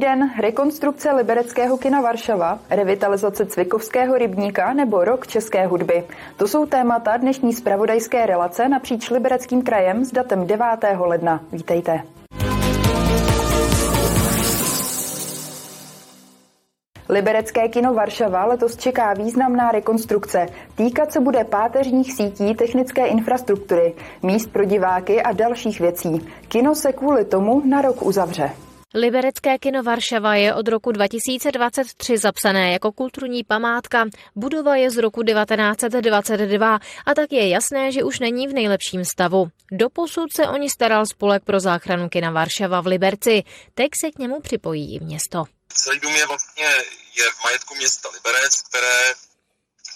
Den, rekonstrukce libereckého kina Varšava, revitalizace Cvikovského rybníka nebo rok české hudby. To jsou témata dnešní spravodajské relace napříč libereckým krajem s datem 9. ledna. Vítejte. Liberecké kino Varšava letos čeká významná rekonstrukce. Týkat se bude páteřních sítí technické infrastruktury, míst pro diváky a dalších věcí. Kino se kvůli tomu na rok uzavře. Liberecké kino Varšava je od roku 2023 zapsané jako kulturní památka. Budova je z roku 1922 a tak je jasné, že už není v nejlepším stavu. Doposud se o ní staral spolek pro záchranu kina Varšava v Liberci. Teď se k němu připojí i město. Celý dům je vlastně je v majetku města Liberec, které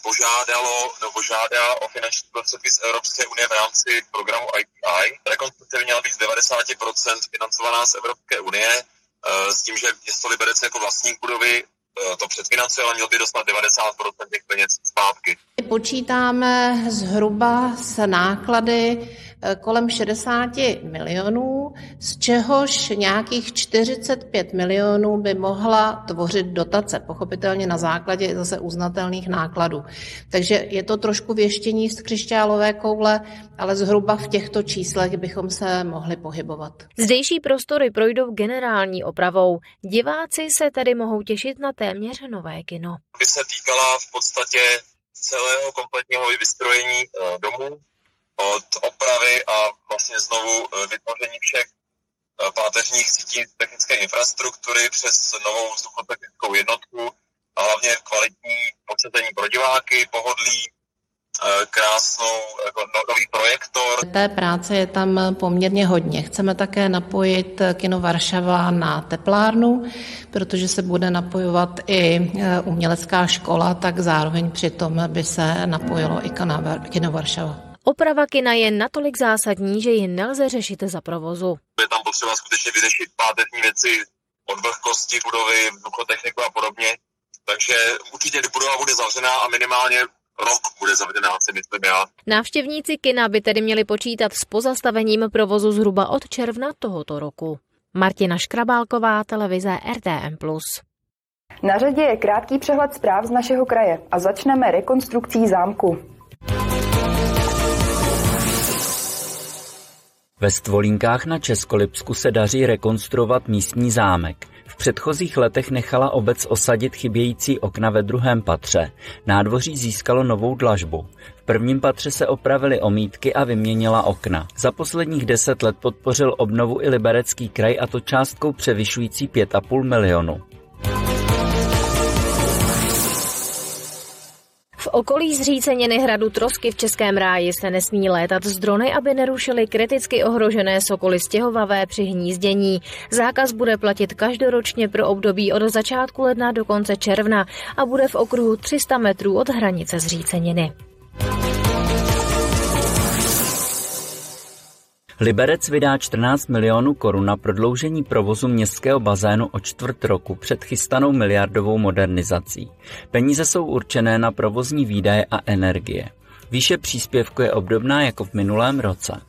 požádalo nebo požádá o finanční prostředky z Evropské unie v rámci programu IPI. Rekonstrukce měla být z 90% financovaná z Evropské unie eh, s tím, že město Liberec jako vlastník budovy eh, to předfinancuje, ale měl by dostat 90% těch peněz zpátky. Počítáme zhruba s náklady kolem 60 milionů, z čehož nějakých 45 milionů by mohla tvořit dotace, pochopitelně na základě zase uznatelných nákladů. Takže je to trošku věštění z křišťálové koule, ale zhruba v těchto číslech bychom se mohli pohybovat. Zdejší prostory projdou generální opravou. Diváci se tedy mohou těšit na téměř nové kino. By se týkala v podstatě celého kompletního vystrojení eh, domu, od opravy a vlastně znovu e, vytvoření všech e, páteřních sítí technické infrastruktury přes novou vzduchotechnickou jednotku a hlavně kvalitní posezení pro diváky, pohodlí, e, krásnou, jako no, nový projektor. Té práce je tam poměrně hodně. Chceme také napojit Kino Varšava na teplárnu, protože se bude napojovat i umělecká škola, tak zároveň přitom by se napojilo i Kino Varšava. Oprava kina je natolik zásadní, že ji nelze řešit za provozu. Je tam potřeba skutečně vyřešit páteřní věci od vlhkosti budovy, vzduchotechniku a podobně. Takže určitě budova bude zavřená a minimálně rok bude zavřená, si myslím já. Návštěvníci kina by tedy měli počítat s pozastavením provozu zhruba od června tohoto roku. Martina Škrabálková, televize RTM+. Na řadě je krátký přehled zpráv z našeho kraje a začneme rekonstrukcí zámku. Ve Stvolínkách na Českolipsku se daří rekonstruovat místní zámek. V předchozích letech nechala obec osadit chybějící okna ve druhém patře. Nádvoří získalo novou dlažbu. V prvním patře se opravily omítky a vyměnila okna. Za posledních deset let podpořil obnovu i liberecký kraj a to částkou převyšující 5,5 milionu. V okolí zříceniny hradu Trosky v Českém ráji se nesmí létat z drony, aby nerušily kriticky ohrožené sokoly stěhovavé při hnízdění. Zákaz bude platit každoročně pro období od začátku ledna do konce června a bude v okruhu 300 metrů od hranice zříceniny. Liberec vydá 14 milionů korun na prodloužení provozu městského bazénu o čtvrt roku před chystanou miliardovou modernizací. Peníze jsou určené na provozní výdaje a energie. Výše příspěvku je obdobná jako v minulém roce.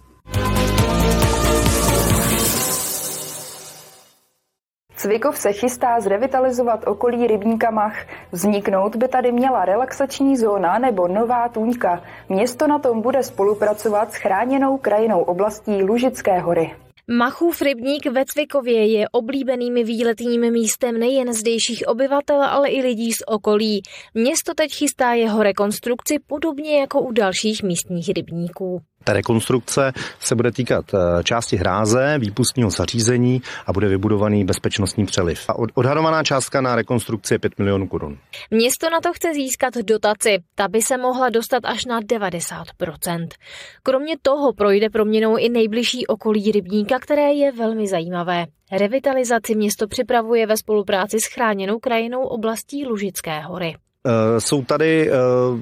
Cvikov se chystá zrevitalizovat okolí rybníka Mach. Vzniknout by tady měla relaxační zóna nebo nová tůňka. Město na tom bude spolupracovat s chráněnou krajinou oblastí Lužické hory. Machův rybník ve Cvikově je oblíbeným výletním místem nejen zdejších obyvatel, ale i lidí z okolí. Město teď chystá jeho rekonstrukci podobně jako u dalších místních rybníků. Ta rekonstrukce se bude týkat eh, části hráze, výpustního zařízení a bude vybudovaný bezpečnostní přeliv. A odhadovaná částka na rekonstrukci je 5 milionů korun. Město na to chce získat dotaci. Ta by se mohla dostat až na 90%. Kromě toho projde proměnou i nejbližší okolí rybníka, které je velmi zajímavé. Revitalizaci město připravuje ve spolupráci s chráněnou krajinou oblastí Lužické hory. Uh, jsou tady uh,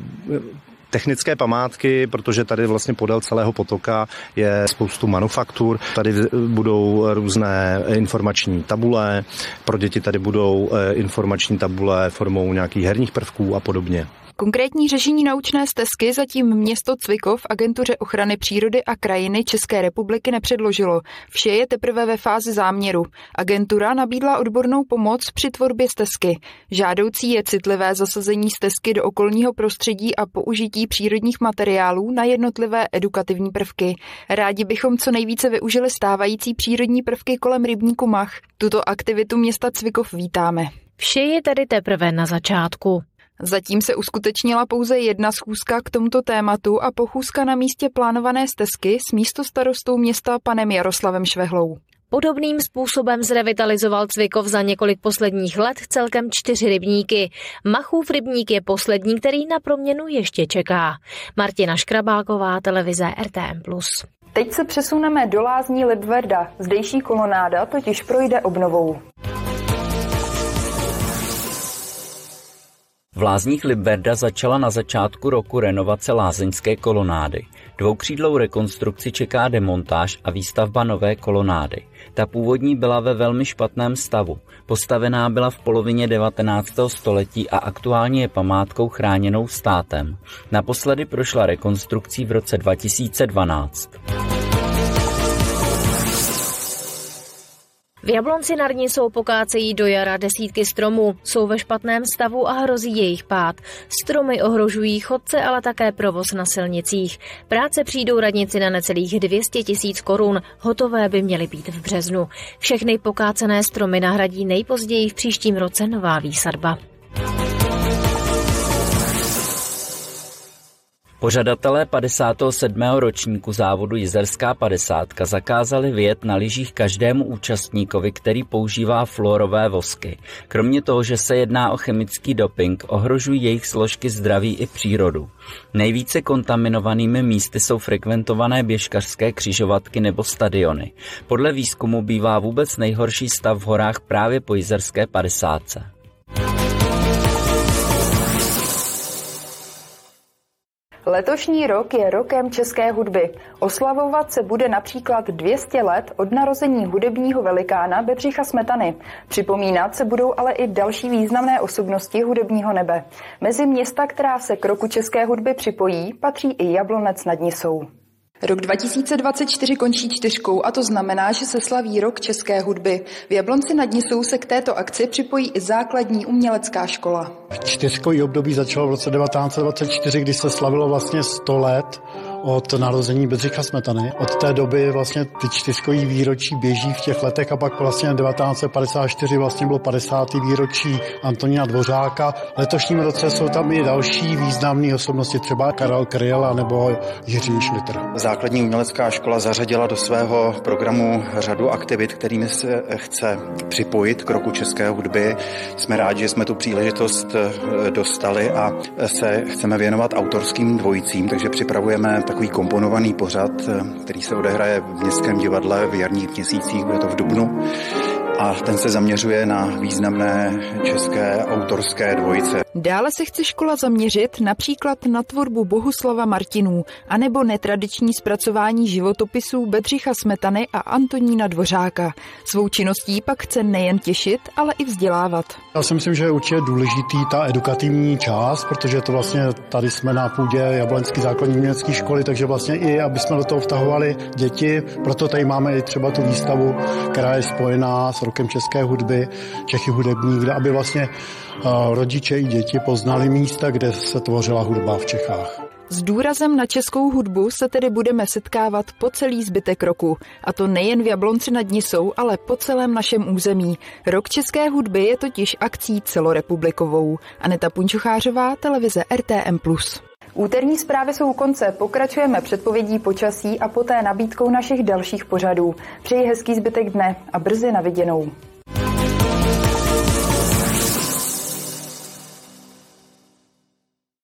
technické památky, protože tady vlastně podél celého potoka je spoustu manufaktur. Tady budou různé informační tabule, pro děti tady budou eh, informační tabule formou nějakých herních prvků a podobně. Konkrétní řešení naučné stezky zatím město Cvikov agentuře ochrany přírody a krajiny České republiky nepředložilo. Vše je teprve ve fázi záměru. Agentura nabídla odbornou pomoc při tvorbě stezky. Žádoucí je citlivé zasazení stezky do okolního prostředí a použití přírodních materiálů na jednotlivé edukativní prvky. Rádi bychom co nejvíce využili stávající přírodní prvky kolem rybníku Mach. Tuto aktivitu města Cvikov vítáme. Vše je tedy teprve na začátku. Zatím se uskutečnila pouze jedna schůzka k tomuto tématu a pochůzka na místě plánované stezky s místostarostou města panem Jaroslavem Švehlou. Podobným způsobem zrevitalizoval Cvikov za několik posledních let celkem čtyři rybníky. Machův rybník je poslední, který na proměnu ještě čeká. Martina Škrabálková, televize RTM+. Teď se přesuneme do lázní Libverda. Zdejší kolonáda totiž projde obnovou. V lázních Libverda začala na začátku roku renovace lázeňské kolonády. Dvoukřídlou rekonstrukci čeká demontáž a výstavba nové kolonády. Ta původní byla ve velmi špatném stavu. Postavená byla v polovině 19. století a aktuálně je památkou chráněnou státem. Naposledy prošla rekonstrukcí v roce 2012. V Jablonci nad ní jsou pokácejí do jara desítky stromů, jsou ve špatném stavu a hrozí jejich pád. Stromy ohrožují chodce, ale také provoz na silnicích. Práce přijdou radnici na necelých 200 tisíc korun, hotové by měly být v březnu. Všechny pokácené stromy nahradí nejpozději v příštím roce nová výsadba. Pořadatelé 57. ročníku závodu Jizerská 50 zakázali vyjet na lyžích každému účastníkovi, který používá fluorové vosky. Kromě toho, že se jedná o chemický doping, ohrožují jejich složky zdraví i přírodu. Nejvíce kontaminovanými místy jsou frekventované běžkařské křižovatky nebo stadiony. Podle výzkumu bývá vůbec nejhorší stav v horách právě po Jizerské 50. Letošní rok je rokem české hudby. Oslavovat se bude například 200 let od narození hudebního velikána Bedřicha Smetany. Připomínat se budou ale i další významné osobnosti hudebního nebe. Mezi města, která se k roku české hudby připojí, patří i Jablonec nad Nisou. Rok 2024 končí čtyřkou a to znamená, že se slaví rok české hudby. V Jablonci nad Nisou se k této akci připojí i základní umělecká škola. Čtyřkový období začalo v roce 1924, kdy se slavilo vlastně 100 let od narození Bedřicha Smetany. Od té doby vlastně ty čtyřkový výročí běží v těch letech a pak vlastně 1954 vlastně bylo 50. výročí Antonína Dvořáka. V letošním roce jsou tam i další významné osobnosti, třeba Karel Kryl nebo Jiří Šlitr. Základní umělecká škola zařadila do svého programu řadu aktivit, kterými se chce připojit k roku české hudby. Jsme rádi, že jsme tu příležitost eh, dostali a se chceme věnovat autorským dvojicím, takže připravujeme takový komponovaný pořad, eh, který se odehraje v Městském divadle v jarních měsících, bude to v Dubnu a ten se zaměřuje na významné české autorské dvojice. Dále se chce škola zaměřit například na tvorbu Bohuslava Martinů, anebo netradiční zpracování životopisů Bedřicha Smetany a Antonína Dvořáka. Svou činností pak chce nejen těšit, ale i vzdělávat. Já si myslím, že je určitě důležitý ta edukativní část, protože to vlastně tady jsme na půdě Jablenské základní umělecké školy, takže vlastně i, aby jsme do toho vtahovali děti, proto tady máme i třeba tu výstavu, která je spojená s rokem české hudby, Čechy hudební, kde aby vlastně rodiče i děti poznali místa, kde se tvořila hudba v Čechách. S důrazem na českou hudbu se tedy budeme setkávat po celý zbytek roku. A to nejen v Jablonci nad Nisou, ale po celém našem území. Rok české hudby je totiž akcí celorepublikovou. Aneta Punčuchářová, televize RTM+. Úterní zprávy jsou u konce, pokračujeme předpovědí počasí a poté nabídkou našich dalších pořadů. Přeji hezký zbytek dne a brzy na viděnou.